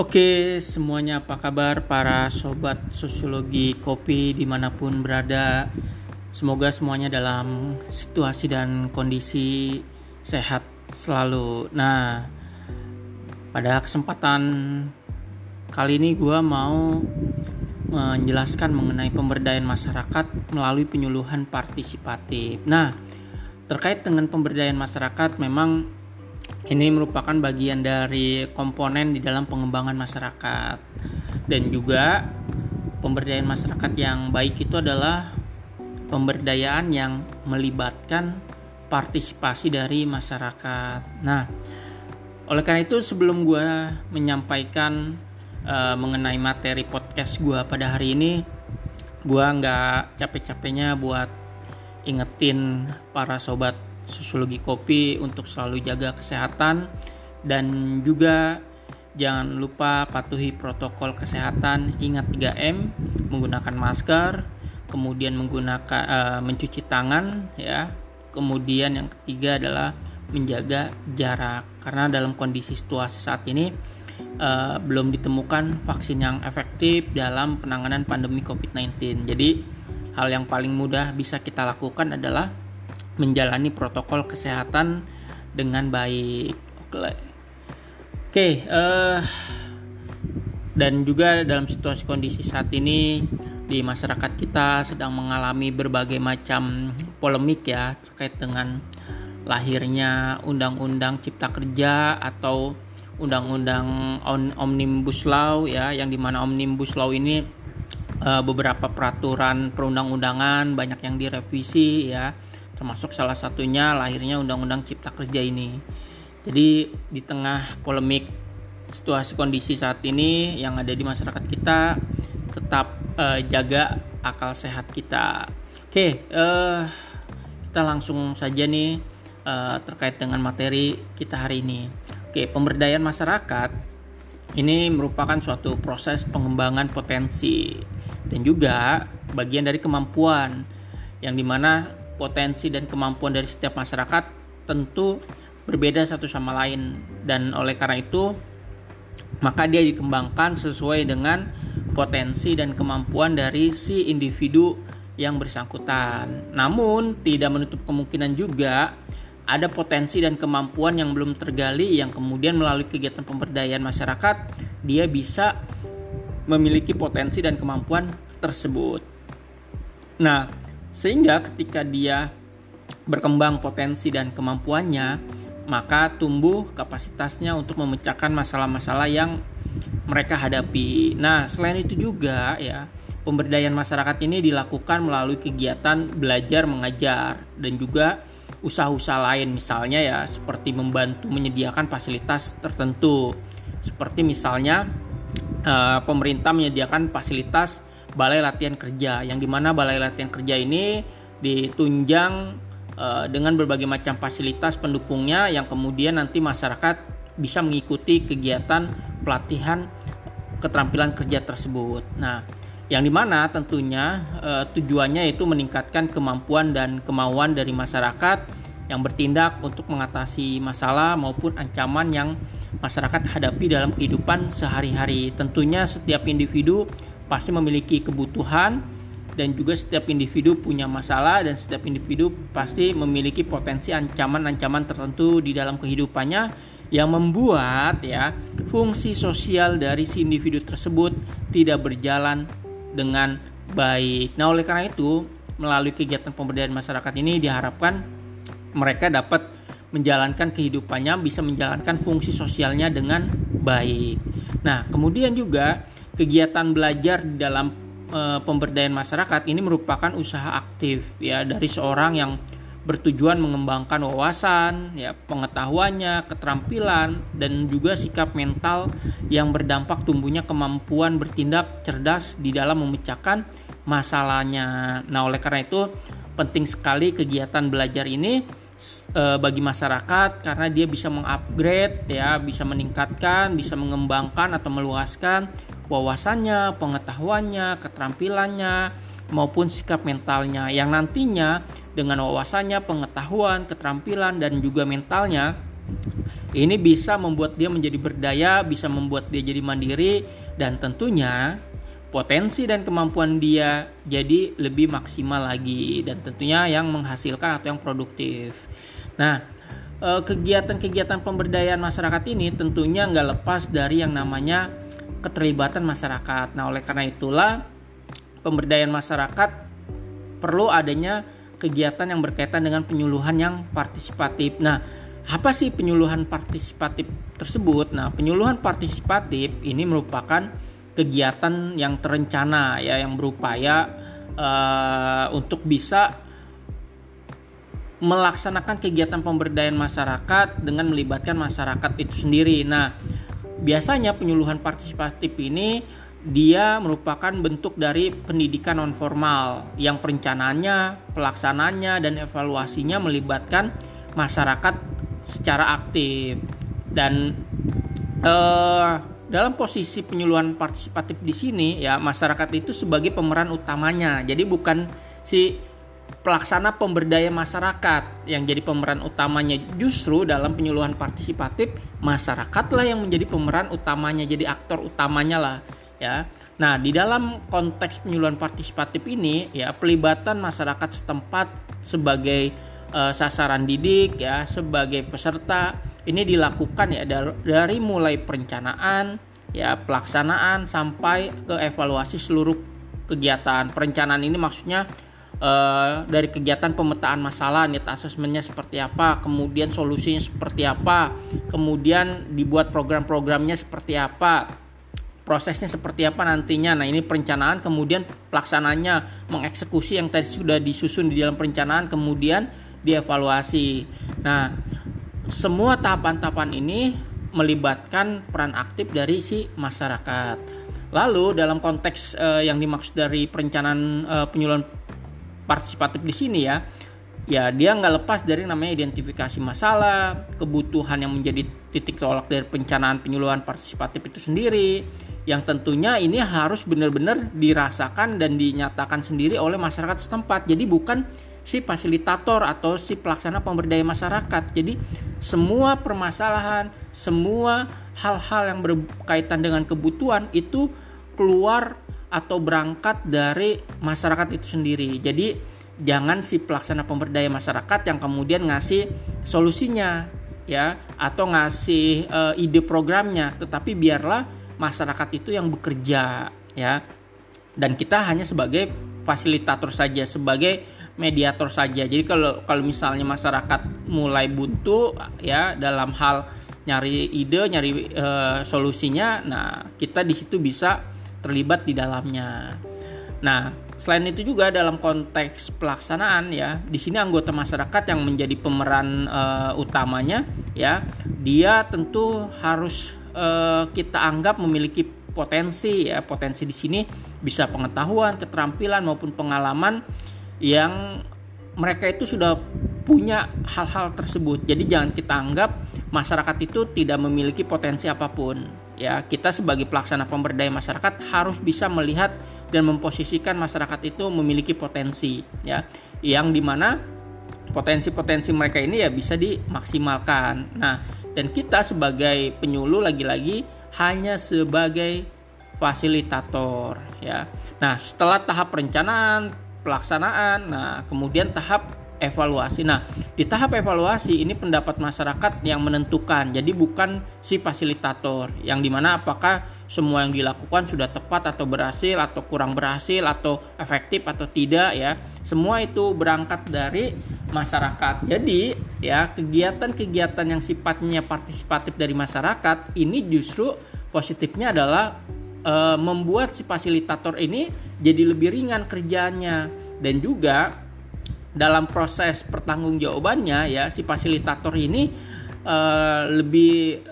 Oke semuanya apa kabar para sobat sosiologi kopi di mana pun berada? Semoga semuanya dalam situasi dan kondisi sehat selalu. Nah pada kesempatan kali ini gue mau menjelaskan mengenai pemberdayaan masyarakat melalui penyuluhan partisipatif. Nah terkait dengan pemberdayaan masyarakat memang ini merupakan bagian dari komponen di dalam pengembangan masyarakat dan juga pemberdayaan masyarakat yang baik itu adalah pemberdayaan yang melibatkan partisipasi dari masyarakat. Nah, oleh karena itu sebelum gue menyampaikan uh, mengenai materi podcast gue pada hari ini, gue nggak capek-capeknya buat ingetin para sobat sosiologi kopi untuk selalu jaga kesehatan. Dan juga jangan lupa patuhi protokol kesehatan. Ingat 3M menggunakan masker kemudian menggunakan uh, mencuci tangan ya. Kemudian yang ketiga adalah menjaga jarak. Karena dalam kondisi situasi saat ini uh, belum ditemukan vaksin yang efektif dalam penanganan pandemi COVID-19 jadi hal yang paling mudah bisa kita lakukan adalah menjalani protokol kesehatan dengan baik. Oke, okay, uh, eh, dan juga dalam situasi kondisi saat ini di masyarakat kita sedang mengalami berbagai macam polemik ya terkait dengan lahirnya undang-undang cipta kerja atau undang-undang omnibus law ya yang di mana omnibus law ini uh, beberapa peraturan perundang-undangan banyak yang direvisi ya termasuk salah satunya lahirnya Undang-Undang Cipta Kerja ini. Jadi di tengah polemik situasi kondisi saat ini yang ada di masyarakat kita tetap uh, jaga akal sehat kita. Oke, uh, kita langsung saja nih uh, terkait dengan materi kita hari ini. Oke, pemberdayaan masyarakat ini merupakan suatu proses pengembangan potensi dan juga bagian dari kemampuan yang di mana potensi dan kemampuan dari setiap masyarakat tentu berbeda satu sama lain dan oleh karena itu maka dia dikembangkan sesuai dengan potensi dan kemampuan dari si individu yang bersangkutan. Namun tidak menutup kemungkinan juga ada potensi dan kemampuan yang belum tergali yang kemudian melalui kegiatan pemberdayaan masyarakat dia bisa memiliki potensi dan kemampuan tersebut. Nah, sehingga ketika dia berkembang potensi dan kemampuannya, maka tumbuh kapasitasnya untuk memecahkan masalah-masalah yang mereka hadapi. Nah, selain itu juga ya, pemberdayaan masyarakat ini dilakukan melalui kegiatan belajar mengajar dan juga usaha-usaha lain misalnya ya seperti membantu menyediakan fasilitas tertentu. Seperti misalnya uh, pemerintah menyediakan fasilitas balai latihan kerja yang di mana balai latihan kerja ini ditunjang uh, dengan berbagai macam fasilitas pendukungnya yang kemudian nanti masyarakat bisa mengikuti kegiatan pelatihan keterampilan kerja tersebut. Nah, yang di mana tentunya uh, tujuannya itu meningkatkan kemampuan dan kemauan dari masyarakat yang bertindak untuk mengatasi masalah maupun ancaman yang masyarakat hadapi dalam kehidupan sehari-hari. Tentunya setiap individu pasti memiliki kebutuhan dan juga setiap individu punya masalah dan setiap individu pasti memiliki potensi ancaman-ancaman tertentu di dalam kehidupannya yang membuat ya fungsi sosial dari si individu tersebut tidak berjalan dengan baik. Nah, oleh karena itu, melalui kegiatan pemberdayaan masyarakat ini diharapkan mereka dapat menjalankan kehidupannya bisa menjalankan fungsi sosialnya dengan baik. Nah, kemudian juga kegiatan belajar di dalam e, pemberdayaan masyarakat ini merupakan usaha aktif ya dari seorang yang bertujuan mengembangkan wawasan, ya pengetahuannya, keterampilan dan juga sikap mental yang berdampak tumbuhnya kemampuan bertindak cerdas di dalam memecahkan masalahnya. Nah, oleh karena itu penting sekali kegiatan belajar ini e, bagi masyarakat karena dia bisa mengupgrade ya, bisa meningkatkan, bisa mengembangkan atau meluaskan wawasannya, pengetahuannya, keterampilannya, maupun sikap mentalnya yang nantinya dengan wawasannya, pengetahuan, keterampilan dan juga mentalnya Ini bisa membuat dia menjadi berdaya, bisa membuat dia jadi mandiri dan tentunya potensi dan kemampuan dia jadi lebih maksimal lagi dan tentunya yang menghasilkan atau yang produktif. Nah, eh, kegiatan-kegiatan pemberdayaan masyarakat ini tentunya nggak lepas dari yang namanya keterlibatan masyarakat. Nah, oleh karena itulah pemberdayaan masyarakat perlu adanya kegiatan yang berkaitan dengan penyuluhan yang partisipatif. Nah, apa sih penyuluhan partisipatif tersebut? Nah, penyuluhan partisipatif ini merupakan kegiatan yang terencana ya yang berupaya uh, untuk bisa melaksanakan kegiatan pemberdayaan masyarakat dengan melibatkan masyarakat itu sendiri. Nah, biasanya penyuluhan partisipatif ini dia merupakan bentuk dari pendidikan non formal yang perencanaannya, pelaksananya dan evaluasinya melibatkan masyarakat secara aktif. Dan eh, dalam posisi penyuluhan partisipatif di sini ya masyarakat itu sebagai pemeran utamanya. Jadi bukan si pelaksana pemberdaya masyarakat. Yang jadi pemeran utamanya justru dalam penyuluhan partisipatif masyarakatlah yang menjadi pemeran utamanya jadi aktor utamanya lah ya. Nah di dalam konteks penyuluhan partisipatif ini ya pelibatan masyarakat setempat sebagai uh, sasaran didik ya sebagai peserta ini dilakukan ya dari, dari mulai perencanaan ya pelaksanaan sampai ke evaluasi seluruh kegiatan. Perencanaan ini maksudnya uh, dari kegiatan pemetaan masalah net asesmennya seperti apa kemudian solusinya seperti apa kemudian dibuat program-programnya seperti apa prosesnya seperti apa nantinya. Nah, ini perencanaan kemudian pelaksananya mengeksekusi yang tadi sudah disusun di dalam perencanaan kemudian dievaluasi. Nah, semua tahapan-tahapan ini melibatkan peran aktif dari si masyarakat. Lalu dalam konteks uh, yang dimaksud dari perencanaan uh, penyuluhan partisipatif di sini ya, ya dia nggak lepas dari namanya identifikasi masalah, kebutuhan yang menjadi titik tolak dari perencanaan penyuluhan partisipatif itu sendiri, yang tentunya ini harus benar-benar dirasakan dan dinyatakan sendiri oleh masyarakat setempat. Jadi bukan si fasilitator atau si pelaksana pemberdayaan masyarakat. Jadi semua permasalahan, semua hal-hal yang berkaitan dengan kebutuhan itu keluar atau berangkat dari masyarakat itu sendiri. Jadi jangan si pelaksana pemberdayaan masyarakat yang kemudian ngasih solusinya ya atau ngasih e, ide programnya, tetapi biarlah masyarakat itu yang bekerja ya. Dan kita hanya sebagai fasilitator saja, sebagai mediator saja. Jadi kalau kalau misalnya masyarakat mulai buntu ya dalam hal nyari ide, nyari e, solusinya, nah kita di situ bisa terlibat di dalamnya. Nah, selain itu juga dalam konteks pelaksanaan ya, di sini anggota masyarakat yang menjadi pemeran e, utamanya ya, dia tentu harus e, kita anggap memiliki potensi ya, potensi di sini bisa pengetahuan, keterampilan maupun pengalaman yang mereka itu sudah punya hal-hal tersebut. Jadi jangan kita anggap masyarakat itu tidak memiliki potensi apa pun. Ya, kita sebagai pelaksana pemberdayaan masyarakat harus bisa melihat dan memposisikan masyarakat itu memiliki potensi, ya, yang di mana potensi-potensi mereka ini ya bisa dimaksimalkan. Nah, dan kita sebagai penyuluh lagi-lagi hanya sebagai fasilitator, ya. Nah, setelah tahap perencanaan, pelaksanaan. Nah, kemudian tahap evaluasi. Nah, di tahap evaluasi ini pendapat masyarakat yang menentukan. Jadi bukan si fasilitator yang di mana apakah semua yang dilakukan sudah tepat atau berhasil atau kurang berhasil atau efektif atau tidak ya. Semua itu berangkat dari masyarakat. Jadi ya kegiatan-kegiatan yang sifatnya partisipatif dari masyarakat ini justru positifnya adalah e, membuat si fasilitator ini jadi lebih ringan kerjanya dan juga dalam proses pertanggungjawabannya ya si fasilitator ini e, lebih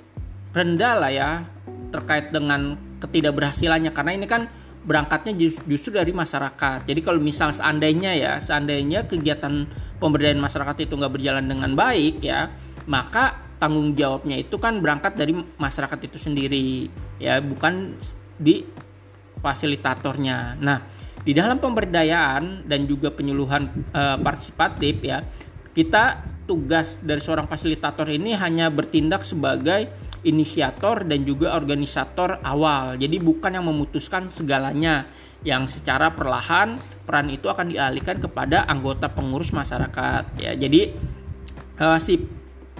rendah lah ya terkait dengan ketidakberhasilannya karena ini kan berangkatnya justru dari masyarakat. Jadi kalau misal seandainya ya, seandainya kegiatan pemberdayaan masyarakat itu nggak berjalan dengan baik ya, maka tanggung jawabnya itu kan berangkat dari masyarakat itu sendiri ya, bukan di fasilitatornya. Nah, di dalam pemberdayaan dan juga penyuluhan e, partisipatif ya, kita tugas dari seorang fasilitator ini hanya bertindak sebagai inisiator dan juga organisator awal. Jadi bukan yang memutuskan segalanya yang secara perlahan peran itu akan dialihkan kepada anggota pengurus masyarakat ya. Jadi uh, si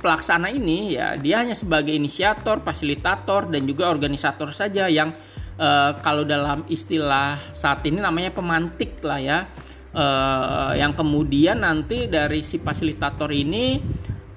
pelaksana ini ya dia hanya sebagai inisiator, fasilitator dan juga organisator saja yang uh, kalau dalam istilah saat ini namanya pemantik lah ya. Uh, yang kemudian nanti dari si fasilitator ini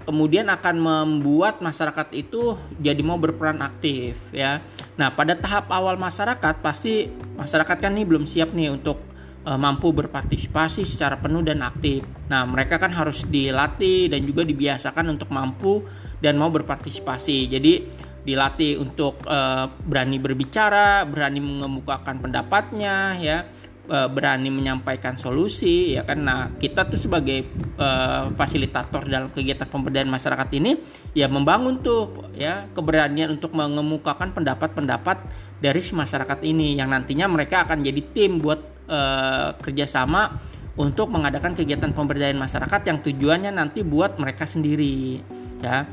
kemudian akan membuat masyarakat itu jadi mau berperan aktif ya. Nah, pada tahap awal masyarakat pasti masyarakat kan nih belum siap nih untuk uh, mampu berpartisipasi secara penuh dan aktif. Nah, mereka kan harus dilatih dan juga dibiasakan untuk mampu dan mau berpartisipasi. Jadi dilatih untuk uh, berani berbicara, berani mengemukakan pendapatnya ya uh, berani menyampaikan solusi ya kan. Nah kita tuh sebagai uh, fasilitator dalam kegiatan pemberdayaan masyarakat ini ya membangun tuh ya keberanian untuk mengemukakan pendapat-pendapat dari masyarakat ini yang nantinya mereka akan jadi tim buat uh, kerjasama untuk mengadakan kegiatan pemberdayaan masyarakat yang tujuannya nanti buat mereka sendiri ya.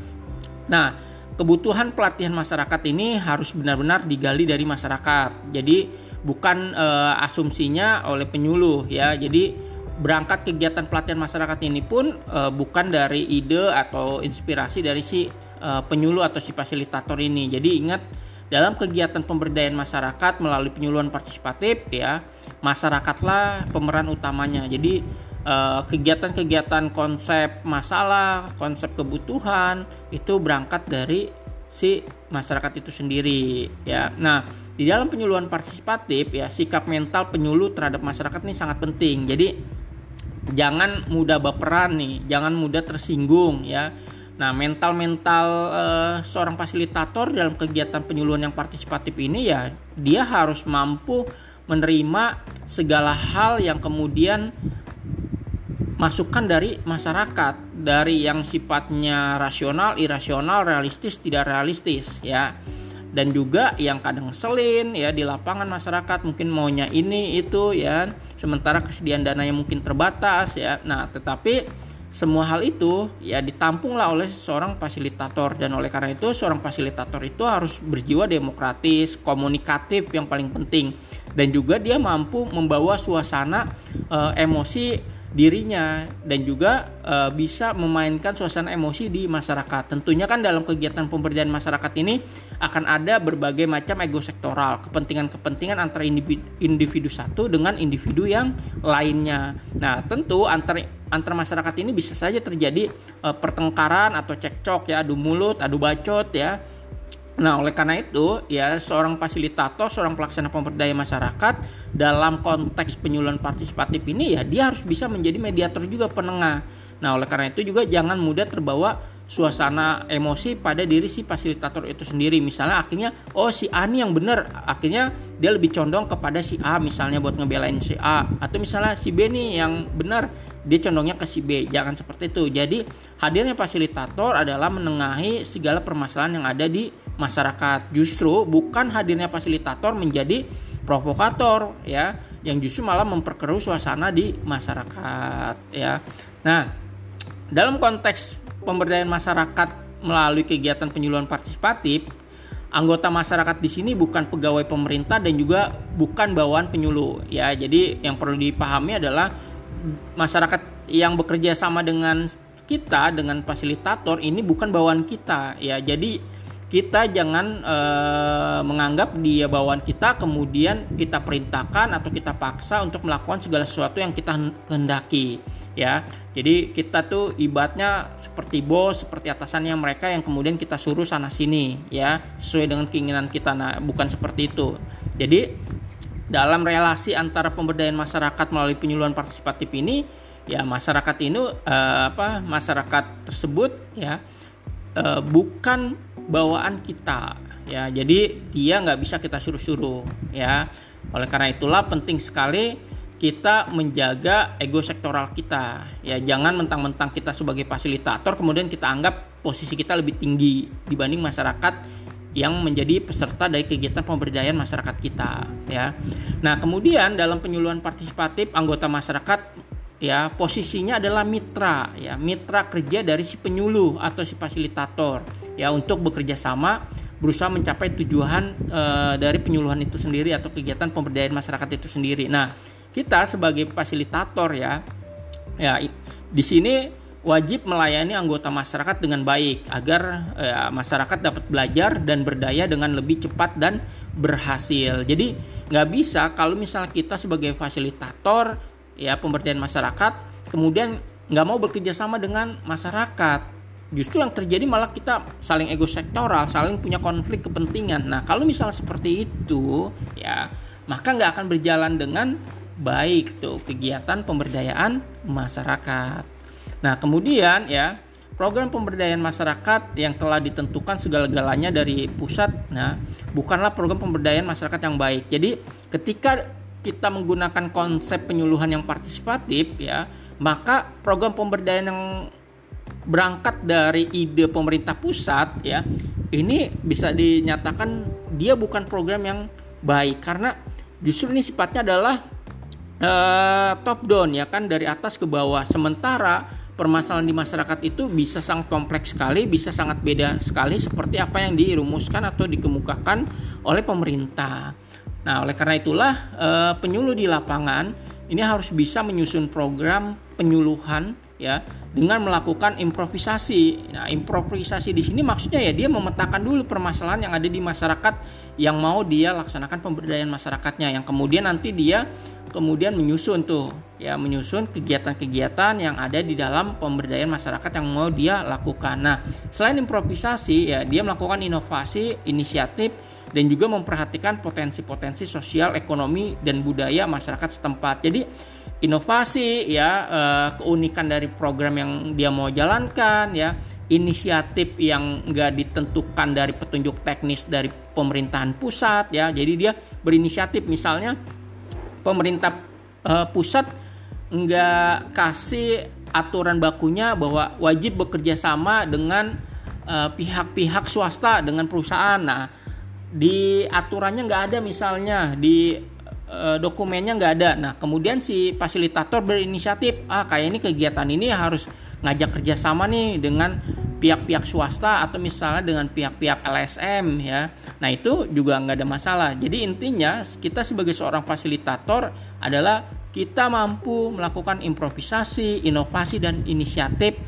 Nah kebutuhan pelatihan masyarakat ini harus benar-benar digali dari masyarakat jadi bukan uh, asumsinya oleh penyuluh ya. Jadi berangkat kegiatan pelatihan masyarakat ini pun uh, bukan dari ide atau inspirasi dari si uh, penyuluh atau si fasilitator ini. Jadi ingat dalam kegiatan pemberdayaan masyarakat melalui penyuluhan partisipatif ya masyarakatlah pemeran utamanya. Jadi kegiatan-kegiatan konsep masalah, konsep kebutuhan itu berangkat dari si masyarakat itu sendiri ya. Nah, di dalam penyuluhan partisipatif ya sikap mental penyuluh terhadap masyarakat ini sangat penting. Jadi jangan mudah baperan nih, jangan mudah tersinggung ya. Nah, mental-mental uh, seorang fasilitator dalam kegiatan penyuluhan yang partisipatif ini ya dia harus mampu menerima segala hal yang kemudian masukan dari masyarakat dari yang sifatnya rasional, irasional, realistis, tidak realistis ya. Dan juga yang kadang selin ya di lapangan masyarakat mungkin maunya ini itu ya. Sementara kesediaan dananya mungkin terbatas ya. Nah tetapi semua hal itu ya ditampunglah oleh seorang fasilitator. Dan oleh karena itu seorang fasilitator itu harus berjiwa demokratis, komunikatif yang paling penting. Dan juga dia mampu membawa suasana e, emosi dirinya dan juga e, bisa memainkan suasana emosi di masyarakat. Tentunya kan dalam kegiatan pemberdayaan masyarakat ini akan ada berbagai macam ego sektoral, kepentingan-kepentingan antara individu, individu satu dengan individu yang lainnya. Nah, tentu antar antar masyarakat ini bisa saja terjadi e, pertengkaran atau cekcok ya, adu mulut, adu bacot ya Nah, oleh karena itu, ya seorang fasilitator, seorang pelaksana pemberdayaan masyarakat dalam konteks penyuluhan partisipatif ini ya dia harus bisa menjadi mediator juga penengah. Nah, oleh karena itu juga jangan mudah terbawa suasana emosi pada diri si fasilitator itu sendiri. Misalnya akhirnya oh si A ini yang benar, akhirnya dia lebih condong kepada si A misalnya buat ngebelain si A atau misalnya si B nih yang benar, dia condongnya ke si B. Jangan seperti itu. Jadi hadirnya fasilitator adalah menengahi segala permasalahan yang ada di masyarakat. Justru bukan hadirnya fasilitator menjadi provokator ya, yang justru malah memperkeruh suasana di masyarakat ya. Nah, dalam konteks pemberdayaan masyarakat melalui kegiatan penyuluhan partisipatif, anggota masyarakat di sini bukan pegawai pemerintah dan juga bukan bawaan penyuluh ya. Jadi yang perlu dipahami adalah masyarakat yang bekerja sama dengan kita dengan fasilitator ini bukan bawaan kita ya. Jadi kita jangan e, menganggap dia bawaan kita kemudian kita perintahkan atau kita paksa untuk melakukan segala sesuatu yang kita kehendaki ya. Jadi kita tuh ibaratnya seperti bos seperti atasannya mereka yang kemudian kita suruh sana sini ya. Sesuai dengan keinginan kita. Nah bukan seperti itu. Jadi dalam relasi antara pemberdayaan masyarakat melalui penyuluhan partisipatif ini ya masyarakat ini e, apa masyarakat tersebut ya e, bukan bawaan kita ya. Jadi dia nggak bisa kita suruh-suruh ya. Oleh karena itulah penting sekali kita menjaga ego sektoral kita ya jangan mentang-mentang kita sebagai fasilitator kemudian kita anggap posisi kita lebih tinggi dibanding masyarakat yang menjadi peserta dari kegiatan pemberdayaan masyarakat kita ya. Nah, kemudian dalam penyuluhan partisipatif anggota masyarakat ya posisinya adalah mitra ya mitra kerja dari si penyuluh atau si fasilitator ya untuk bekerja sama berusaha mencapai tujuan e, dari penyuluhan itu sendiri atau kegiatan pemberdayaan masyarakat itu sendiri. Nah, kita sebagai fasilitator ya ya di sini wajib melayani anggota masyarakat dengan baik agar ya, masyarakat dapat belajar dan berdaya dengan lebih cepat dan berhasil. Jadi nggak bisa kalau misalnya kita sebagai fasilitator ya pemberdayaan masyarakat kemudian nggak mau bekerja sama dengan masyarakat. Justru yang terjadi malah kita saling ego sektoral, saling punya konflik kepentingan. Nah kalau misalnya seperti itu ya maka nggak akan berjalan dengan baik tuh kegiatan pemberdayaan masyarakat. Nah, kemudian ya, program pemberdayaan masyarakat yang telah ditentukan segala-galanya dari pusat, nah, bukanlah program pemberdayaan masyarakat yang baik. Jadi, ketika kita menggunakan konsep penyuluhan yang partisipatif ya, maka program pemberdayaan yang berangkat dari ide pemerintah pusat ya, ini bisa dinyatakan dia bukan program yang baik karena justru ini sifatnya adalah uh, top down ya kan dari atas ke bawah. Sementara permasalahan di masyarakat itu bisa sangat kompleks sekali, bisa sangat beda sekali seperti apa yang dirumuskan atau dikemukakan oleh pemerintah. Nah, oleh karena itulah eh, penyuluh di lapangan ini harus bisa menyusun program penyuluhan ya dengan melakukan improvisasi. Nah, improvisasi di sini maksudnya ya dia memetakan dulu permasalahan yang ada di masyarakat yang mau dia laksanakan pemberdayaan masyarakatnya yang kemudian nanti dia kemudian menyusun tuh ya menyusun kegiatan-kegiatan yang ada di dalam pemberdayaan masyarakat yang mau dia lakukan. Nah, selain improvisasi ya dia melakukan inovasi, inisiatif dan juga memperhatikan potensi-potensi sosial, ekonomi dan budaya masyarakat setempat. Jadi inovasi ya eh, keunikan dari program yang dia mau jalankan ya inisiatif yang enggak ditentukan dari petunjuk teknis dari pemerintahan pusat ya jadi dia berinisiatif misalnya pemerintah uh, pusat nggak kasih aturan bakunya bahwa wajib bekerja sama dengan eh, pihak-pihak swasta dengan perusahaan. Nah, di aturannya nggak ada misalnya di uh, dokumennya nggak ada. Nah, kemudian si fasilitator berinisiatif, ah kayak ini kegiatan ini harus ngajak kerjasama nih dengan pihak-pihak swasta atau misalnya dengan pihak-pihak LSM ya. Nah itu juga nggak ada masalah. Jadi intinya kita sebagai seorang fasilitator adalah kita mampu melakukan improvisasi, inovasi dan inisiatif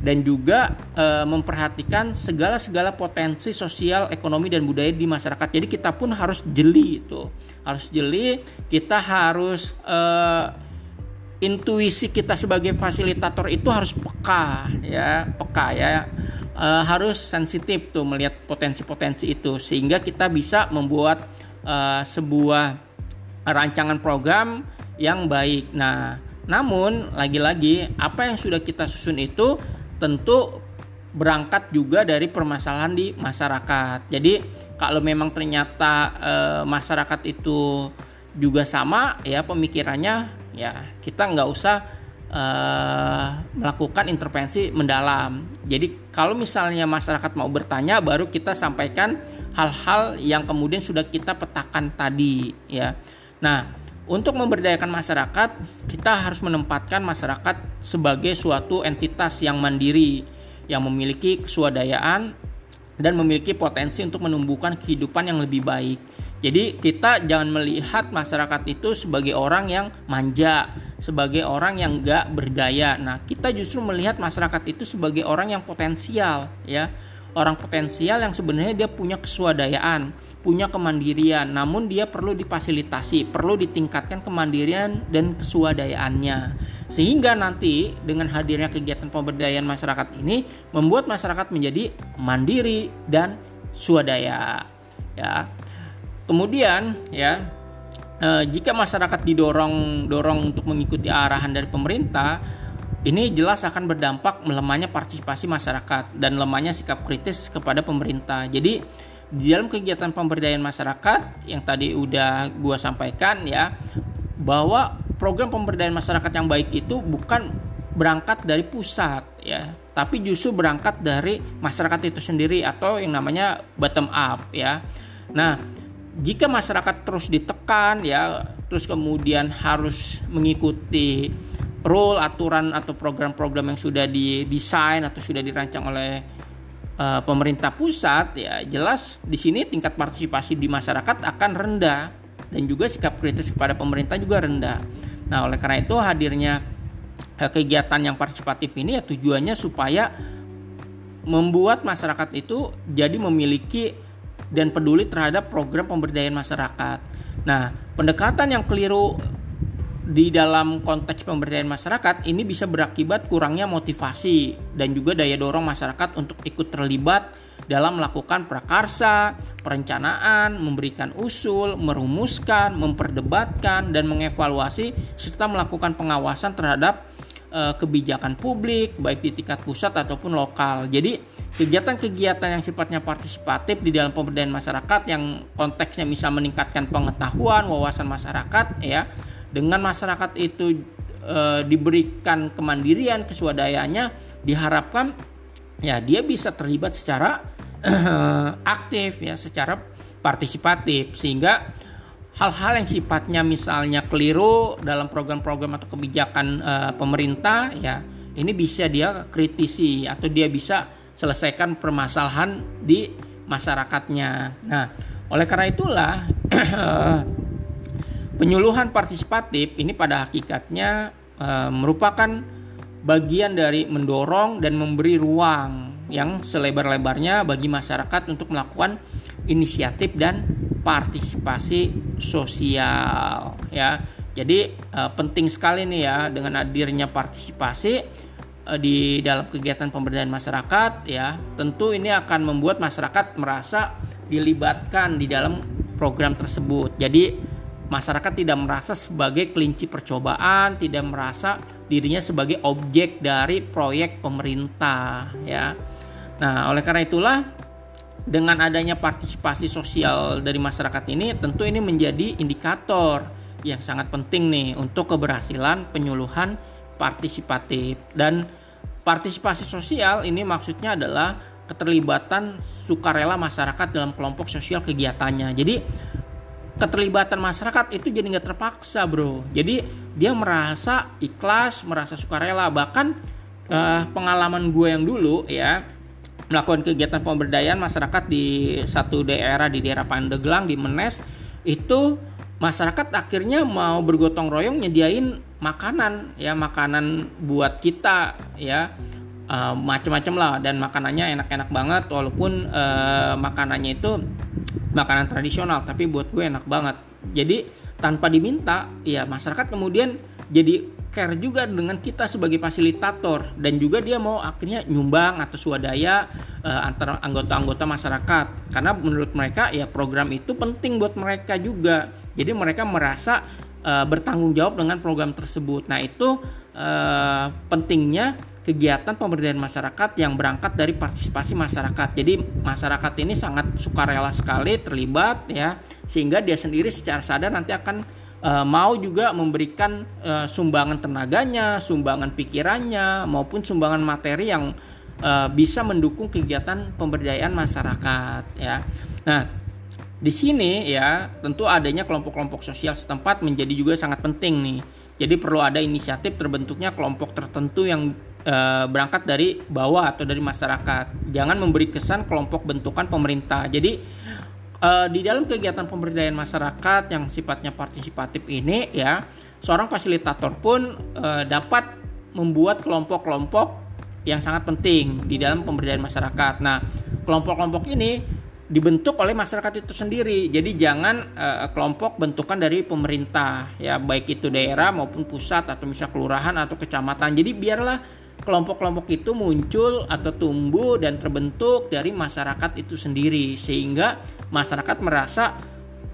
dan juga e, memperhatikan segala-segala potensi sosial, ekonomi dan budaya di masyarakat. Jadi kita pun harus jeli itu, harus jeli. Kita harus e, intuisi kita sebagai fasilitator itu harus peka ya peka ya e, harus sensitif tuh melihat potensi-potensi itu sehingga kita bisa membuat e, sebuah rancangan program yang baik. Nah, namun lagi-lagi apa yang sudah kita susun itu tentu berangkat juga dari permasalahan di masyarakat. Jadi kalau memang ternyata e, masyarakat itu juga sama ya pemikirannya ya kita nggak usah uh, melakukan intervensi mendalam. Jadi kalau misalnya masyarakat mau bertanya, baru kita sampaikan hal-hal yang kemudian sudah kita petakan tadi, ya. Nah, untuk memberdayakan masyarakat, kita harus menempatkan masyarakat sebagai suatu entitas yang mandiri, yang memiliki keswadayaan dan memiliki potensi untuk menumbuhkan kehidupan yang lebih baik. Jadi kita jangan melihat masyarakat itu sebagai orang yang manja, sebagai orang yang gak berdaya. Nah kita justru melihat masyarakat itu sebagai orang yang potensial, ya orang potensial yang sebenarnya dia punya keswadayaan, punya kemandirian, namun dia perlu difasilitasi, perlu ditingkatkan kemandirian dan keswadayaannya. Sehingga nanti dengan hadirnya kegiatan pemberdayaan masyarakat ini membuat masyarakat menjadi mandiri dan swadaya. Ya, Kemudian ya eh, jika masyarakat didorong dorong untuk mengikuti arahan dari pemerintah, ini jelas akan berdampak melemahnya partisipasi masyarakat dan lemahnya sikap kritis kepada pemerintah. Jadi di dalam kegiatan pemberdayaan masyarakat yang tadi udah gua sampaikan ya bahwa program pemberdayaan masyarakat yang baik itu bukan berangkat dari pusat ya, tapi justru berangkat dari masyarakat itu sendiri atau yang namanya bottom up ya. Nah, jika masyarakat terus ditekan ya terus kemudian harus mengikuti rule aturan atau program-program yang sudah didesain atau sudah dirancang oleh uh, pemerintah pusat ya jelas di sini tingkat partisipasi di masyarakat akan rendah dan juga sikap kritis kepada pemerintah juga rendah. Nah, oleh karena itu hadirnya uh, kegiatan yang partisipatif ini ya tujuannya supaya membuat masyarakat itu jadi memiliki dan peduli terhadap program pemberdayaan masyarakat. Nah, pendekatan yang keliru di dalam konteks pemberdayaan masyarakat ini bisa berakibat kurangnya motivasi dan juga daya dorong masyarakat untuk ikut terlibat dalam melakukan prakarsa, perencanaan, memberikan usul, merumuskan, memperdebatkan dan mengevaluasi serta melakukan pengawasan terhadap uh, kebijakan publik baik di tingkat pusat ataupun lokal. Jadi kegiatan-kegiatan yang sifatnya partisipatif di dalam pemberdayaan masyarakat yang konteksnya bisa meningkatkan pengetahuan, wawasan masyarakat ya. Dengan masyarakat itu e, diberikan kemandirian keswadayaannya diharapkan ya dia bisa terlibat secara aktif ya secara partisipatif. Sehingga hal-hal yang sifatnya misalnya keliru dalam program-program atau kebijakan e, pemerintah ya ini bisa dia kritisi atau dia bisa selesaikan permasalahan di masyarakatnya. Nah, oleh karena itulah Penyuluhan partisipatif ini pada hakikatnya e, merupakan bagian dari mendorong dan memberi ruang yang selebar-lebarnya bagi masyarakat untuk melakukan inisiatif dan partisipasi sosial ya. Jadi e, penting sekali nih ya dengan hadirnya partisipasi di dalam kegiatan pemberdayaan masyarakat ya. Tentu ini akan membuat masyarakat merasa dilibatkan di dalam program tersebut. Jadi masyarakat tidak merasa sebagai kelinci percobaan, tidak merasa dirinya sebagai objek dari proyek pemerintah ya. Nah, oleh karena itulah dengan adanya partisipasi sosial dari masyarakat ini tentu ini menjadi indikator yang sangat penting nih untuk keberhasilan penyuluhan partisipatif. Dan partisipasi sosial ini maksudnya adalah keterlibatan sukarela masyarakat dalam kelompok sosial kegiatannya. Jadi keterlibatan masyarakat itu jadi nggak terpaksa bro. Jadi dia merasa ikhlas merasa sukarela. Bahkan uh, pengalaman gue yang dulu ya melakukan kegiatan pemberdayaan masyarakat di satu daerah di daerah Pandeglang di Menes itu masyarakat akhirnya mau bergotong royong nyediain makanan ya makanan buat kita ya. Uh, macam-macam lah dan makanannya enak-enak banget walaupun uh, makanannya itu makanan tradisional tapi buat gue enak banget. Jadi tanpa diminta ya masyarakat kemudian jadi care juga dengan kita sebagai fasilitator dan juga dia mau akhirnya nyumbang atau swadaya uh, antara anggota-anggota masyarakat. Karena menurut mereka ya program itu penting buat mereka juga. Jadi mereka merasa uh, bertanggung jawab dengan program tersebut nah itu uh, pentingnya kegiatan pemberdayaan masyarakat yang berangkat dari partisipasi masyarakat. Jadi masyarakat ini sangat sukarela sekali terlibat ya sehingga dia sendiri secara sadar nanti akan e, mau juga memberikan e, sumbangan tenaganya, sumbangan pikirannya maupun sumbangan materi yang e, bisa mendukung kegiatan pemberdayaan masyarakat ya. Nah, di sini ya tentu adanya kelompok-kelompok sosial setempat menjadi juga sangat penting nih. Jadi perlu ada inisiatif terbentuknya kelompok tertentu yang e, berangkat dari bawah atau dari masyarakat. Jangan memberi kesan kelompok bentukan pemerintah. Jadi e, di dalam kegiatan pemberdayaan masyarakat yang sifatnya partisipatif ini ya, seorang fasilitator pun e, dapat membuat kelompok-kelompok yang sangat penting di dalam pemberdayaan masyarakat. Nah, kelompok-kelompok ini dibentuk oleh masyarakat itu sendiri. Jadi jangan uh, kelompok bentukan dari pemerintah ya baik itu daerah maupun pusat atau misal kelurahan atau kecamatan. Jadi biarlah kelompok-kelompok itu muncul atau tumbuh dan terbentuk dari masyarakat itu sendiri sehingga masyarakat merasa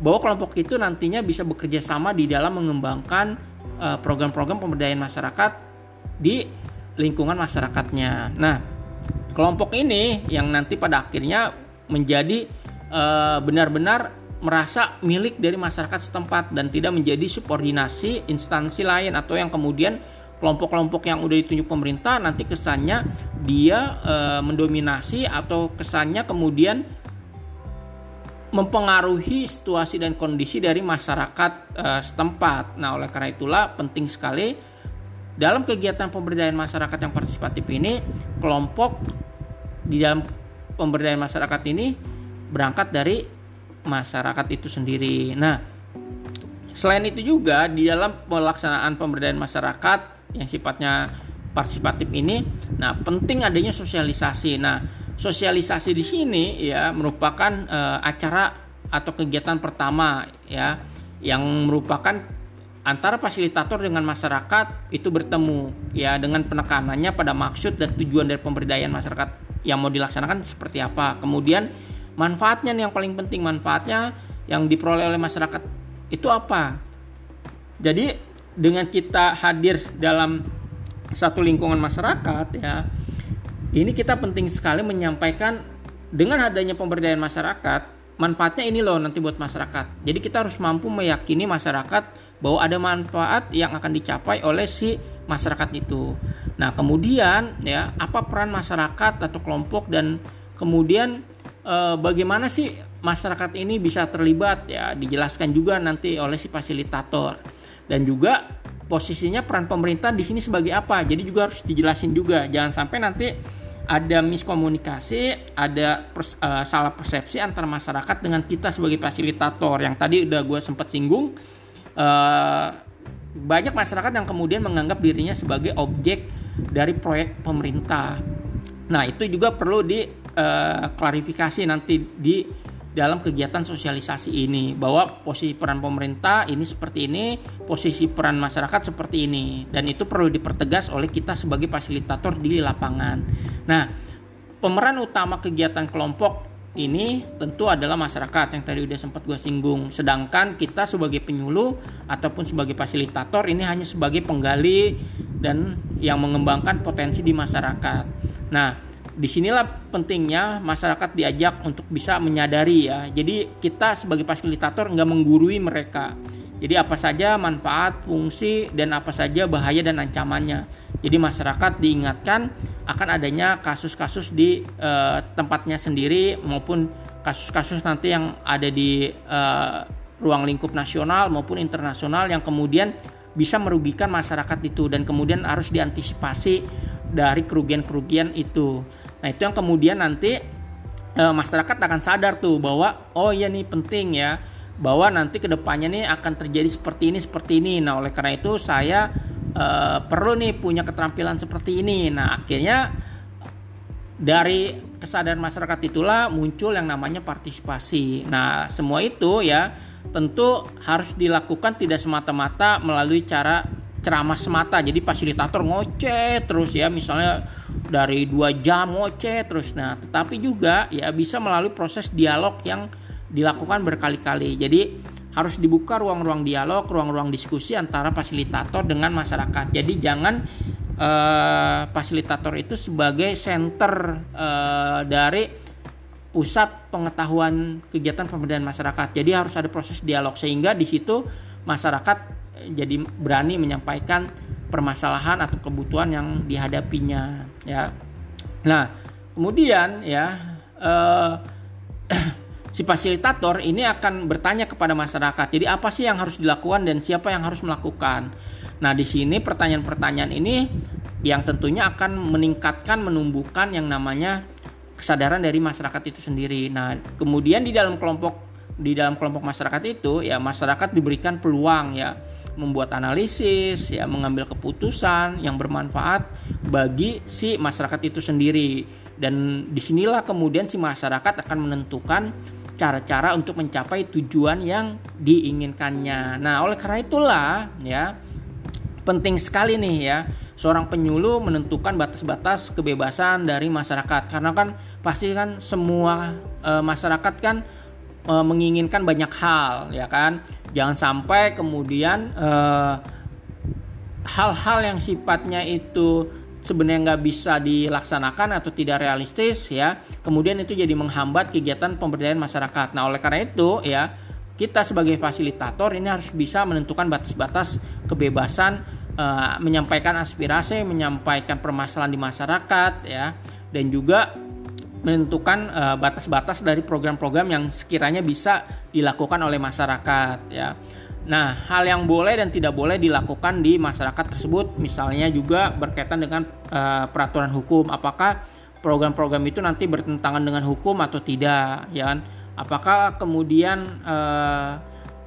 bahwa kelompok itu nantinya bisa bekerja sama di dalam mengembangkan uh, program-program pemberdayaan masyarakat di lingkungan masyarakatnya. Nah, kelompok ini yang nanti pada akhirnya menjadi uh, benar-benar merasa milik dari masyarakat setempat dan tidak menjadi subordinasi instansi lain atau yang kemudian kelompok-kelompok yang udah ditunjuk pemerintah nanti kesannya dia e, mendominasi atau kesannya kemudian mempengaruhi situasi dan kondisi dari masyarakat e, setempat. Nah, oleh karena itulah penting sekali dalam kegiatan pemberdayaan masyarakat yang partisipatif ini kelompok di dalam pemberdayaan masyarakat ini berangkat dari masyarakat itu sendiri. Nah, selain itu juga di dalam pelaksanaan pemberdayaan masyarakat yang sifatnya partisipatif ini, nah penting adanya sosialisasi. Nah, sosialisasi di sini ya merupakan uh, acara atau kegiatan pertama ya yang merupakan antara fasilitator dengan masyarakat itu bertemu ya dengan penekanannya pada maksud dan tujuan dari pemberdayaan masyarakat yang mau dilaksanakan seperti apa. Kemudian manfaatnya nih yang paling penting manfaatnya yang diperoleh oleh masyarakat itu apa? Jadi dengan kita hadir dalam satu lingkungan masyarakat ya ini kita penting sekali menyampaikan dengan adanya pemberdayaan masyarakat manfaatnya ini loh nanti buat masyarakat. Jadi kita harus mampu meyakini masyarakat bahwa ada manfaat yang akan dicapai oleh si masyarakat itu. Nah, kemudian ya, apa peran masyarakat atau kelompok dan kemudian e, bagaimana sih masyarakat ini bisa terlibat ya, dijelaskan juga nanti oleh si fasilitator. Dan juga posisinya peran pemerintah di sini sebagai apa. Jadi juga harus dijelasin juga. Jangan sampai nanti ada miskomunikasi, ada pers, uh, salah persepsi antara masyarakat dengan kita sebagai fasilitator. Yang tadi udah gue sempat singgung, uh, banyak masyarakat yang kemudian menganggap dirinya sebagai objek dari proyek pemerintah. Nah itu juga perlu diklarifikasi eh, uh, nanti di dalam kegiatan sosialisasi ini bahwa posisi peran pemerintah ini seperti ini, posisi peran masyarakat seperti ini dan itu perlu dipertegas oleh kita sebagai fasilitator di lapangan. Nah, pemeran utama kegiatan kelompok ini tentu adalah masyarakat yang tadi udah sempat gue singgung. Sedangkan kita sebagai penyuluh ataupun sebagai fasilitator ini hanya sebagai penggali dan yang mengembangkan potensi di masyarakat. Nah, di sinilah pentingnya masyarakat diajak untuk bisa menyadari ya. Jadi kita sebagai fasilitator nggak menggurui mereka. Jadi apa saja manfaat, fungsi, dan apa saja bahaya dan ancamannya. Jadi masyarakat diingatkan akan adanya kasus-kasus di uh, tempatnya sendiri maupun kasus-kasus nanti yang ada di uh, ruang lingkup nasional maupun internasional yang kemudian bisa merugikan masyarakat itu dan kemudian harus diantisipasi dari kerugian-kerugian itu. Nah itu yang kemudian nanti e, masyarakat akan sadar tuh bahwa oh iya nih penting ya bahwa nanti ke depannya nih akan terjadi seperti ini seperti ini. Nah oleh karena itu saya e, perlu nih punya keterampilan seperti ini. Nah akhirnya dari kesadaran masyarakat itulah muncul yang namanya partisipasi. Nah semua itu ya tentu harus dilakukan tidak semata-mata melalui cara ceramah semata. Jadi fasilitator ngoceh terus ya misalnya dari dua jam ngoceh terus nah tetapi juga ya bisa melalui proses dialog yang dilakukan berkali-kali jadi harus dibuka ruang-ruang dialog ruang-ruang diskusi antara fasilitator dengan masyarakat. Jadi jangan uh, fasilitator itu sebagai center uh, dari pusat pengetahuan kegiatan pemberdayaan masyarakat. Jadi harus ada proses dialog sehingga di situ masyarakat jadi berani menyampaikan permasalahan atau kebutuhan yang dihadapinya ya. Nah kemudian ya eh, si fasilitator ini akan bertanya kepada masyarakat jadi apa sih yang harus dilakukan dan siapa yang harus melakukan nah di sini pertanyaan-pertanyaan ini yang tentunya akan meningkatkan menumbuhkan yang namanya kesadaran dari masyarakat itu sendiri nah kemudian di dalam kelompok di dalam kelompok masyarakat itu ya masyarakat diberikan peluang ya membuat analisis, ya mengambil keputusan yang bermanfaat bagi si masyarakat itu sendiri. Dan di sinilah kemudian si masyarakat akan menentukan cara-cara untuk mencapai tujuan yang diinginkannya. Nah, oleh karena itulah ya penting sekali nih ya seorang penyuluh menentukan batas-batas kebebasan dari masyarakat karena kan pasti kan semua e, masyarakat kan e, menginginkan banyak hal ya kan jangan sampai kemudian eh, hal-hal yang sifatnya itu sebenarnya nggak bisa dilaksanakan atau tidak realistis ya kemudian itu jadi menghambat kegiatan pemberdayaan masyarakat nah oleh karena itu ya kita sebagai fasilitator ini harus bisa menentukan batas-batas kebebasan uh, menyampaikan aspirasi menyampaikan permasalahan di masyarakat ya dan juga menentukan eh, batas-batas uh, dari program-program yang sekiranya bisa dilakukan oleh masyarakat ya. Nah, hal yang boleh dan tidak boleh dilakukan di masyarakat tersebut, misalnya juga berkaitan dengan uh, peraturan hukum, apakah program-program itu nanti bertentangan dengan hukum atau tidak, ya kan? Apakah kemudian uh,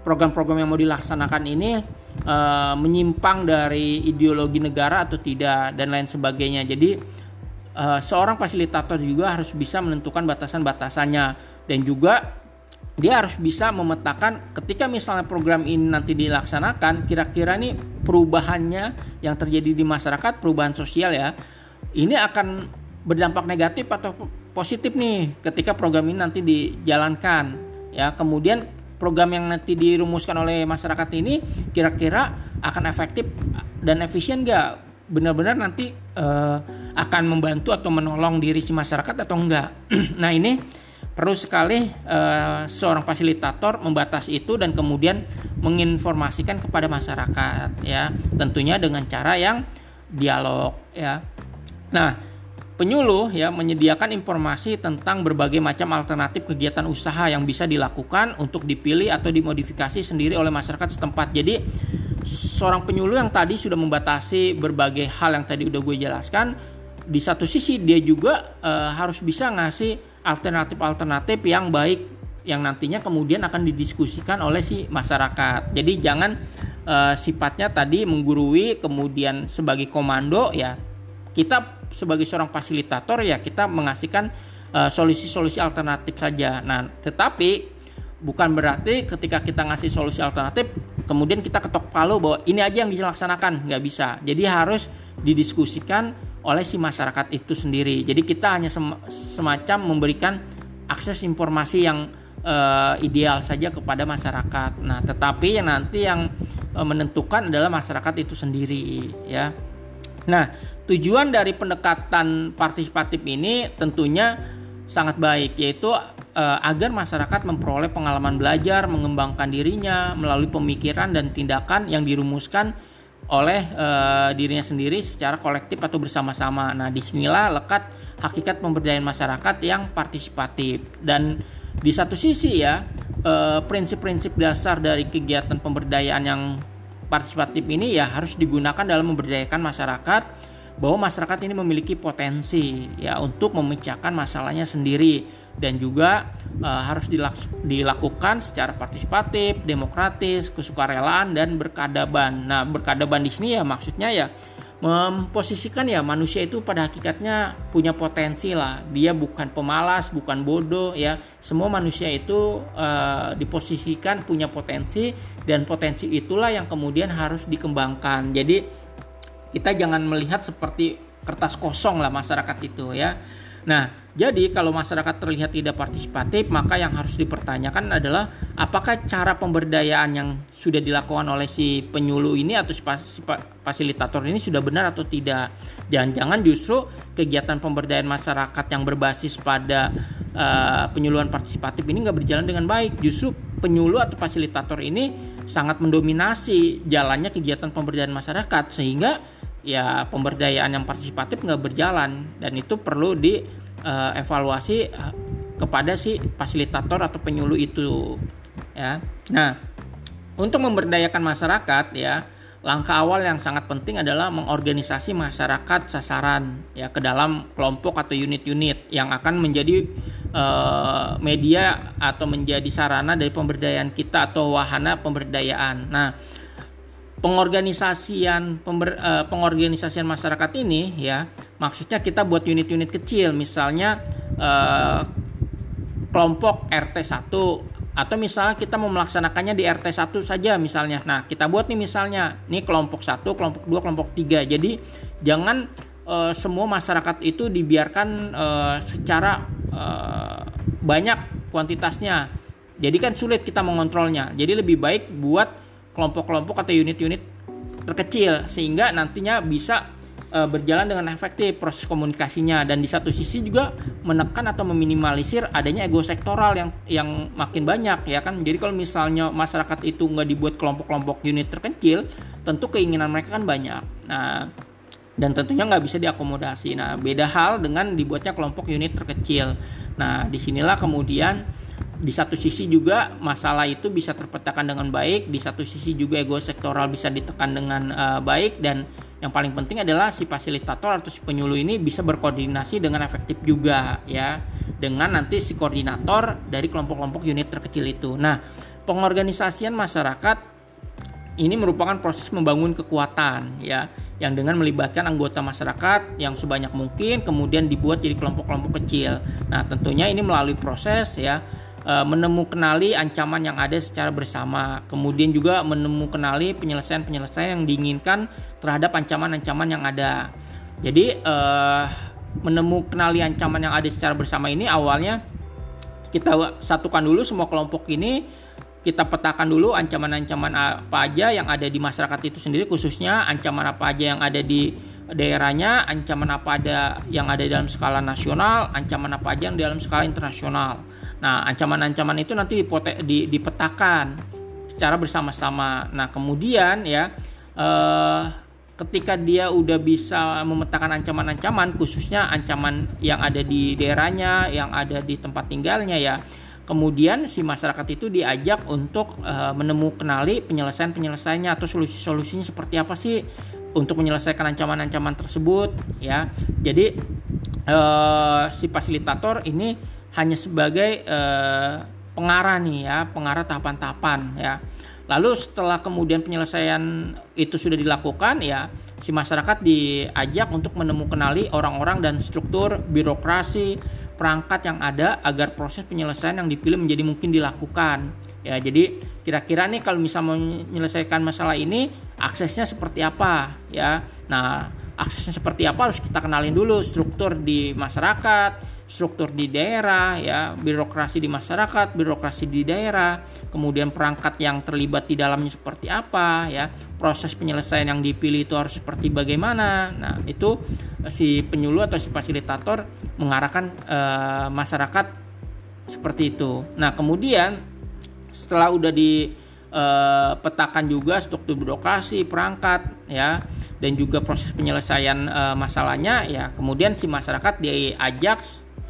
program-program yang mau dilaksanakan ini uh, menyimpang dari ideologi negara atau tidak dan lain sebagainya. Jadi uh, seorang fasilitator juga harus bisa menentukan batasan-batasannya dan juga dia harus bisa memetakan ketika misalnya program ini nanti dilaksanakan kira-kira nih perubahannya yang terjadi di masyarakat perubahan sosial ya ini akan berdampak negatif atau positif nih ketika program ini nanti dijalankan ya. Kemudian program yang nanti dirumuskan oleh masyarakat ini kira-kira akan efektif dan efisien gak benar-benar nanti uh, akan membantu atau menolong diri si masyarakat atau enggak nah ini perlu sekali uh, seorang fasilitator membatasi itu dan kemudian menginformasikan kepada masyarakat ya. Tentunya dengan cara yang dialog ya. Nah penyuluh ya menyediakan informasi tentang berbagai macam alternatif kegiatan usaha yang bisa dilakukan untuk dipilih atau dimodifikasi sendiri oleh masyarakat setempat. Jadi seorang penyuluh yang tadi sudah membatasi berbagai hal yang tadi udah gue jelaskan di satu sisi dia juga uh, harus bisa ngasih alternatif-alternatif yang baik yang nantinya kemudian akan didiskusikan oleh si masyarakat. Jadi jangan uh, sifatnya tadi menggurui kemudian sebagai komando ya kita sebagai seorang fasilitator ya kita mengasihkan uh, solusi-solusi alternatif saja. Nah, tetapi bukan berarti ketika kita ngasih solusi alternatif kemudian kita ketok palu bahwa ini aja yang dilaksanakan nggak bisa. Jadi harus didiskusikan oleh si masyarakat itu sendiri. Jadi kita hanya semacam memberikan akses informasi yang uh, ideal saja kepada masyarakat. Nah, tetapi yang nanti yang uh, menentukan adalah masyarakat itu sendiri, ya. Nah, tujuan dari pendekatan partisipatif ini tentunya sangat baik, yaitu uh, agar masyarakat memperoleh pengalaman belajar, mengembangkan dirinya melalui pemikiran dan tindakan yang dirumuskan oleh uh, dirinya sendiri secara kolektif atau bersama-sama. Nah, di sinilah lekat hakikat pemberdayaan masyarakat yang partisipatif dan di satu sisi ya uh, prinsip-prinsip dasar dari kegiatan pemberdayaan yang partisipatif ini ya harus digunakan dalam memberdayakan masyarakat bahwa masyarakat ini memiliki potensi ya untuk memecahkan masalahnya sendiri dan juga uh, harus dilakukan secara partisipatif, demokratis, kesukarelaan dan berkadaban. Nah, berkadaban di sini ya maksudnya ya memposisikan ya manusia itu pada hakikatnya punya potensi lah. Dia bukan pemalas, bukan bodoh ya. Semua manusia itu uh, diposisikan punya potensi dan potensi itulah yang kemudian harus dikembangkan. Jadi kita jangan melihat seperti kertas kosong lah masyarakat itu ya. Nah, jadi kalau masyarakat terlihat tidak partisipatif, maka yang harus dipertanyakan adalah apakah cara pemberdayaan yang sudah dilakukan oleh si penyuluh ini atau si fasilitator ini sudah benar atau tidak. Jangan-jangan justru kegiatan pemberdayaan masyarakat yang berbasis pada uh, penyuluhan partisipatif ini nggak berjalan dengan baik. Justru penyuluh atau fasilitator ini sangat mendominasi jalannya kegiatan pemberdayaan masyarakat sehingga ya pemberdayaan yang partisipatif nggak berjalan dan itu perlu di uh, evaluasi uh, kepada si fasilitator atau penyuluh itu ya. Nah, untuk memberdayakan masyarakat ya, langkah awal yang sangat penting adalah mengorganisasi masyarakat sasaran ya ke dalam kelompok atau unit-unit yang akan menjadi uh, media atau menjadi sarana dari pemberdayaan kita atau wahana pemberdayaan. Nah, pengorganisasian pember, uh, pengorganisasian masyarakat ini ya maksudnya kita buat unit-unit kecil. Misalnya uh, kelompok RT 1 atau misalnya kita mau melaksanakannya di RT 1 saja misalnya. Nah kita buat nih misalnya nih kelompok 1 kelompok 2 kelompok 3 jadi jangan uh, semua masyarakat itu dibiarkan secara banyak kuantitasnya. Jadi kan sulit kita mengontrolnya. Jadi lebih baik buat kelompok-kelompok atau unit-unit terkecil sehingga nantinya bisa e, berjalan dengan efektif proses komunikasinya. Dan di satu sisi juga menekan atau meminimalisir adanya ego sektoral yang yang makin banyak ya kan? Jadi kalau misalnya masyarakat itu nggak dibuat kelompok-kelompok unit terkecil tentu keinginan mereka kan banyak. Nah dan tentunya nggak bisa diakomodasi. Nah beda hal dengan dibuatnya kelompok unit terkecil. Nah di sinilah kemudian di satu sisi juga masalah itu bisa terpetakan dengan baik, di satu sisi juga ego sektoral bisa ditekan dengan uh, baik dan yang paling penting adalah si fasilitator atau si penyuluh ini bisa berkoordinasi dengan efektif juga ya dengan nanti si koordinator dari kelompok-kelompok unit terkecil itu. Nah, pengorganisasian masyarakat ini merupakan proses membangun kekuatan ya yang dengan melibatkan anggota masyarakat yang sebanyak mungkin kemudian dibuat jadi kelompok-kelompok kecil. Nah, tentunya ini melalui proses ya e, menemukan ancaman yang ada secara bersama, kemudian juga menemukan penyelesaian-penyelesaian yang diinginkan terhadap ancaman-ancaman yang ada. Jadi eh, menemukan ancaman yang ada secara bersama ini awalnya kita satukan dulu semua kelompok ini kita petakan dulu ancaman-ancaman apa aja yang ada di masyarakat itu sendiri khususnya ancaman apa aja yang ada di daerahnya, ancaman apa ada yang ada dalam skala nasional, ancaman apa aja yang dalam skala internasional. Nah, ancaman-ancaman itu nanti dipote, di, dipetakan secara bersama-sama. Nah, kemudian ya eh, ketika dia udah bisa memetakan ancaman-ancaman khususnya ancaman yang ada di daerahnya, yang ada di tempat tinggalnya ya Kemudian si masyarakat itu diajak untuk uh, menemukan penyelesaian-penyelesaiannya atau solusi-solusinya seperti apa sih untuk menyelesaikan ancaman-ancaman tersebut ya. Jadi uh, si fasilitator ini hanya sebagai uh, pengarah nih ya, pengarah tahapan-tahapan ya. Lalu setelah kemudian penyelesaian itu sudah dilakukan ya, si masyarakat diajak untuk menemukan orang-orang dan struktur birokrasi perangkat yang ada agar proses penyelesaian yang dipilih menjadi mungkin dilakukan. Ya, jadi kira-kira nih kalau misalnya menyelesaikan masalah ini aksesnya seperti apa ya. Nah, aksesnya seperti apa harus kita kenalin dulu struktur di masyarakat, struktur di daerah ya birokrasi di masyarakat birokrasi di daerah kemudian perangkat yang terlibat di dalamnya seperti apa ya proses penyelesaian yang dipilih itu harus seperti bagaimana. Nah itu si penyuluh atau si fasilitator mengarahkan e, masyarakat seperti itu. Nah kemudian setelah udah di e, petakan juga struktur birokrasi perangkat ya dan juga proses penyelesaian e, masalahnya ya kemudian si masyarakat diajak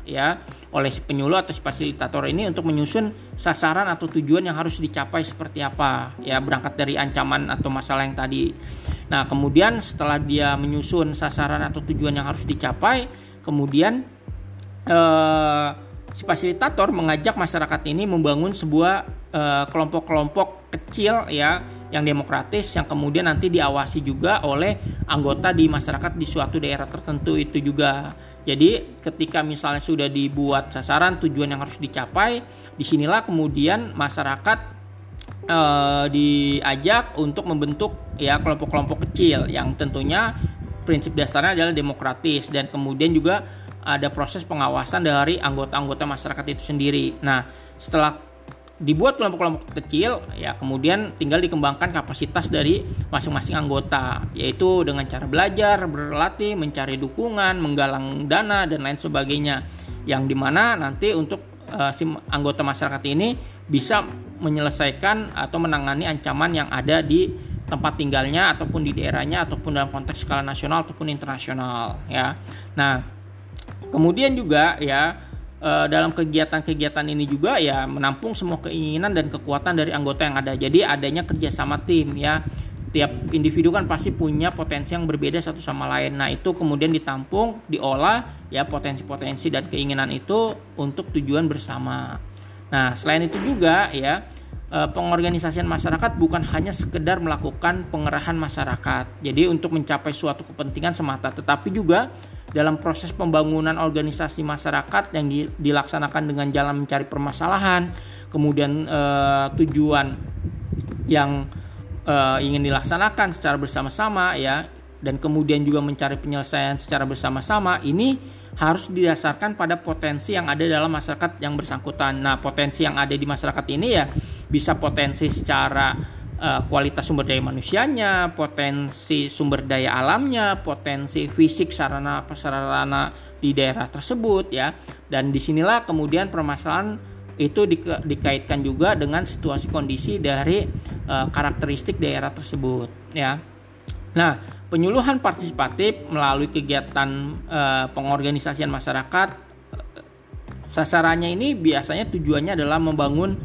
ya oleh si penyuluh atau si fasilitator ini untuk menyusun sasaran atau tujuan yang harus dicapai seperti apa ya berangkat dari ancaman atau masalah yang tadi. Nah, kemudian setelah dia menyusun sasaran atau tujuan yang harus dicapai, kemudian eh, si fasilitator mengajak masyarakat ini membangun sebuah eh, kelompok-kelompok kecil ya yang demokratis yang kemudian nanti diawasi juga oleh anggota di masyarakat di suatu daerah tertentu itu juga jadi ketika misalnya sudah dibuat sasaran tujuan yang harus dicapai, di sinilah kemudian masyarakat e, diajak untuk membentuk ya kelompok-kelompok kecil yang tentunya prinsip dasarnya adalah demokratis dan kemudian juga ada proses pengawasan dari anggota-anggota masyarakat itu sendiri. Nah, setelah dibuat kelompok-kelompok kecil ya kemudian tinggal dikembangkan kapasitas dari masing-masing anggota yaitu dengan cara belajar berlatih mencari dukungan menggalang dana dan lain sebagainya. Yang di mana nanti untuk uh, si anggota masyarakat ini bisa menyelesaikan atau menangani ancaman yang ada di tempat tinggalnya ataupun di daerahnya ataupun dalam konteks skala nasional ataupun internasional ya. Nah kemudian juga ya dalam kegiatan-kegiatan ini juga ya menampung semua keinginan dan kekuatan dari anggota yang ada. Jadi adanya kerjasama tim ya. Tiap individu kan pasti punya potensi yang berbeda satu sama lain. Nah itu kemudian ditampung, diolah ya potensi-potensi dan keinginan itu untuk tujuan bersama. Nah selain itu juga ya eh, pengorganisasian masyarakat bukan hanya sekedar melakukan pengerahan masyarakat. Jadi untuk mencapai suatu kepentingan semata, tetapi juga dalam proses pembangunan organisasi masyarakat yang dilaksanakan dengan jalan mencari permasalahan, kemudian eh, tujuan yang eh, ingin dilaksanakan secara bersama-sama ya, dan kemudian juga mencari penyelesaian secara bersama-sama ini harus didasarkan pada potensi yang ada dalam masyarakat yang bersangkutan. Nah, potensi yang ada di masyarakat ini ya bisa potensi secara uh, kualitas sumber daya manusianya, potensi sumber daya alamnya, potensi fisik sarana prasarana di daerah tersebut ya. Dan di sinilah kemudian permasalahan itu di, dikaitkan juga dengan situasi kondisi dari uh, karakteristik daerah tersebut ya. Nah, penyuluhan partisipatif melalui kegiatan uh, pengorganisasian masyarakat sasarannya ini biasanya tujuannya adalah membangun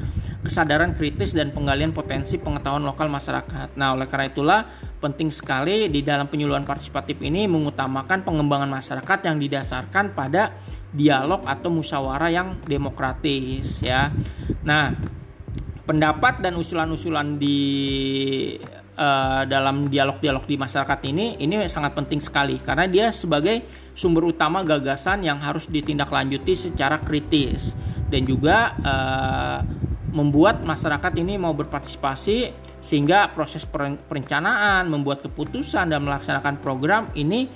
kesadaran kritis dan penggalian potensi pengetahuan lokal masyarakat. Nah, oleh karena itulah penting sekali di dalam penyuluhan partisipatif ini mengutamakan pengembangan masyarakat yang didasarkan pada dialog atau musyawarah yang demokratis ya. Nah, pendapat dan usulan-usulan di uh, dalam dialog-dialog di masyarakat ini ini sangat penting sekali karena dia sebagai sumber utama gagasan yang harus ditindaklanjuti secara kritis dan juga uh, membuat masyarakat ini mau berpartisipasi sehingga proses perencanaan, membuat keputusan dan melaksanakan program ini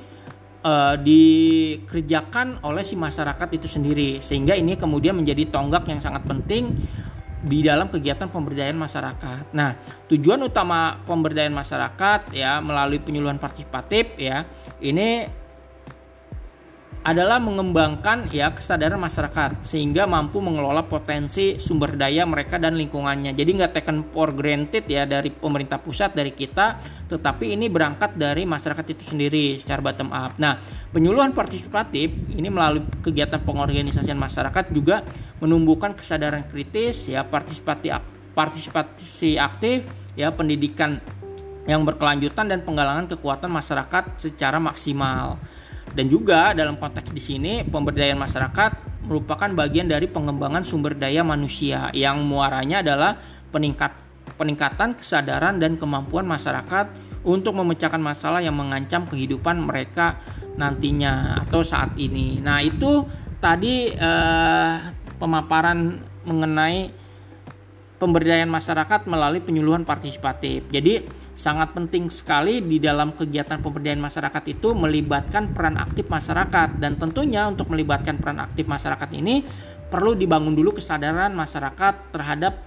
uh, dikerjakan oleh si masyarakat itu sendiri sehingga ini kemudian menjadi tonggak yang sangat penting di dalam kegiatan pemberdayaan masyarakat. Nah, tujuan utama pemberdayaan masyarakat ya melalui penyuluhan partisipatif ya ini adalah mengembangkan ya kesadaran masyarakat sehingga mampu mengelola potensi sumber daya mereka dan lingkungannya. Jadi nggak taken for granted ya dari pemerintah pusat dari kita, tetapi ini berangkat dari masyarakat itu sendiri secara bottom up. Nah, penyuluhan partisipatif ini melalui kegiatan pengorganisasian masyarakat juga menumbuhkan kesadaran kritis ya partisipasi partisipasi aktif ya pendidikan yang berkelanjutan dan penggalangan kekuatan masyarakat secara maksimal. Dan juga dalam konteks di sini pemberdayaan masyarakat merupakan bagian dari pengembangan sumber daya manusia yang muaranya adalah peningkat peningkatan kesadaran dan kemampuan masyarakat untuk memecahkan masalah yang mengancam kehidupan mereka nantinya atau saat ini. Nah, itu tadi eh, pemaparan mengenai pemberdayaan masyarakat melalui penyuluhan partisipatif. Jadi sangat penting sekali di dalam kegiatan pemberdayaan masyarakat itu melibatkan peran aktif masyarakat dan tentunya untuk melibatkan peran aktif masyarakat ini perlu dibangun dulu kesadaran masyarakat terhadap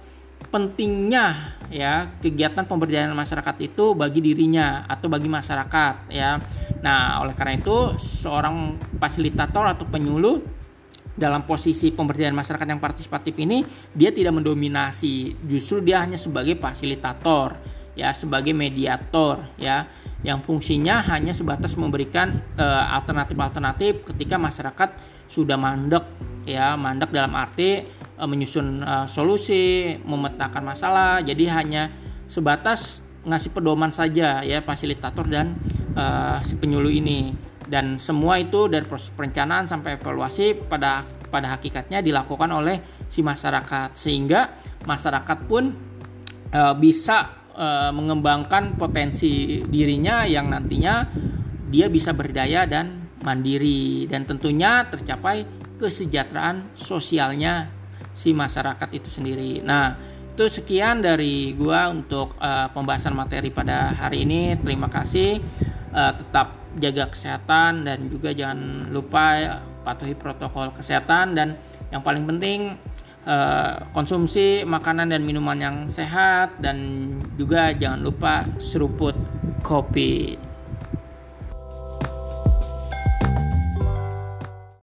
pentingnya ya kegiatan pemberdayaan masyarakat itu bagi dirinya atau bagi masyarakat ya. Nah, oleh karena itu seorang fasilitator atau penyuluh dalam posisi pemberdayaan masyarakat yang partisipatif ini dia tidak mendominasi. Justru dia hanya sebagai fasilitator ya sebagai mediator ya yang fungsinya hanya sebatas memberikan uh, alternatif-alternatif ketika masyarakat sudah mandek ya mandek dalam arti uh, menyusun uh, solusi memetakan masalah. Jadi hanya sebatas ngasih pedoman saja ya fasilitator dan uh, si penyuluh ini dan semua itu dari proses perencanaan sampai evaluasi pada pada hakikatnya dilakukan oleh si masyarakat sehingga masyarakat pun e, bisa e, mengembangkan potensi dirinya yang nantinya dia bisa berdaya dan mandiri dan tentunya tercapai kesejahteraan sosialnya si masyarakat itu sendiri. Nah, itu sekian dari gua untuk uh, pembahasan materi pada hari ini. Terima kasih. Uh, tetap jaga kesehatan dan juga jangan lupa patuhi protokol kesehatan dan yang paling penting eh, konsumsi makanan dan minuman yang sehat dan juga jangan lupa seruput kopi.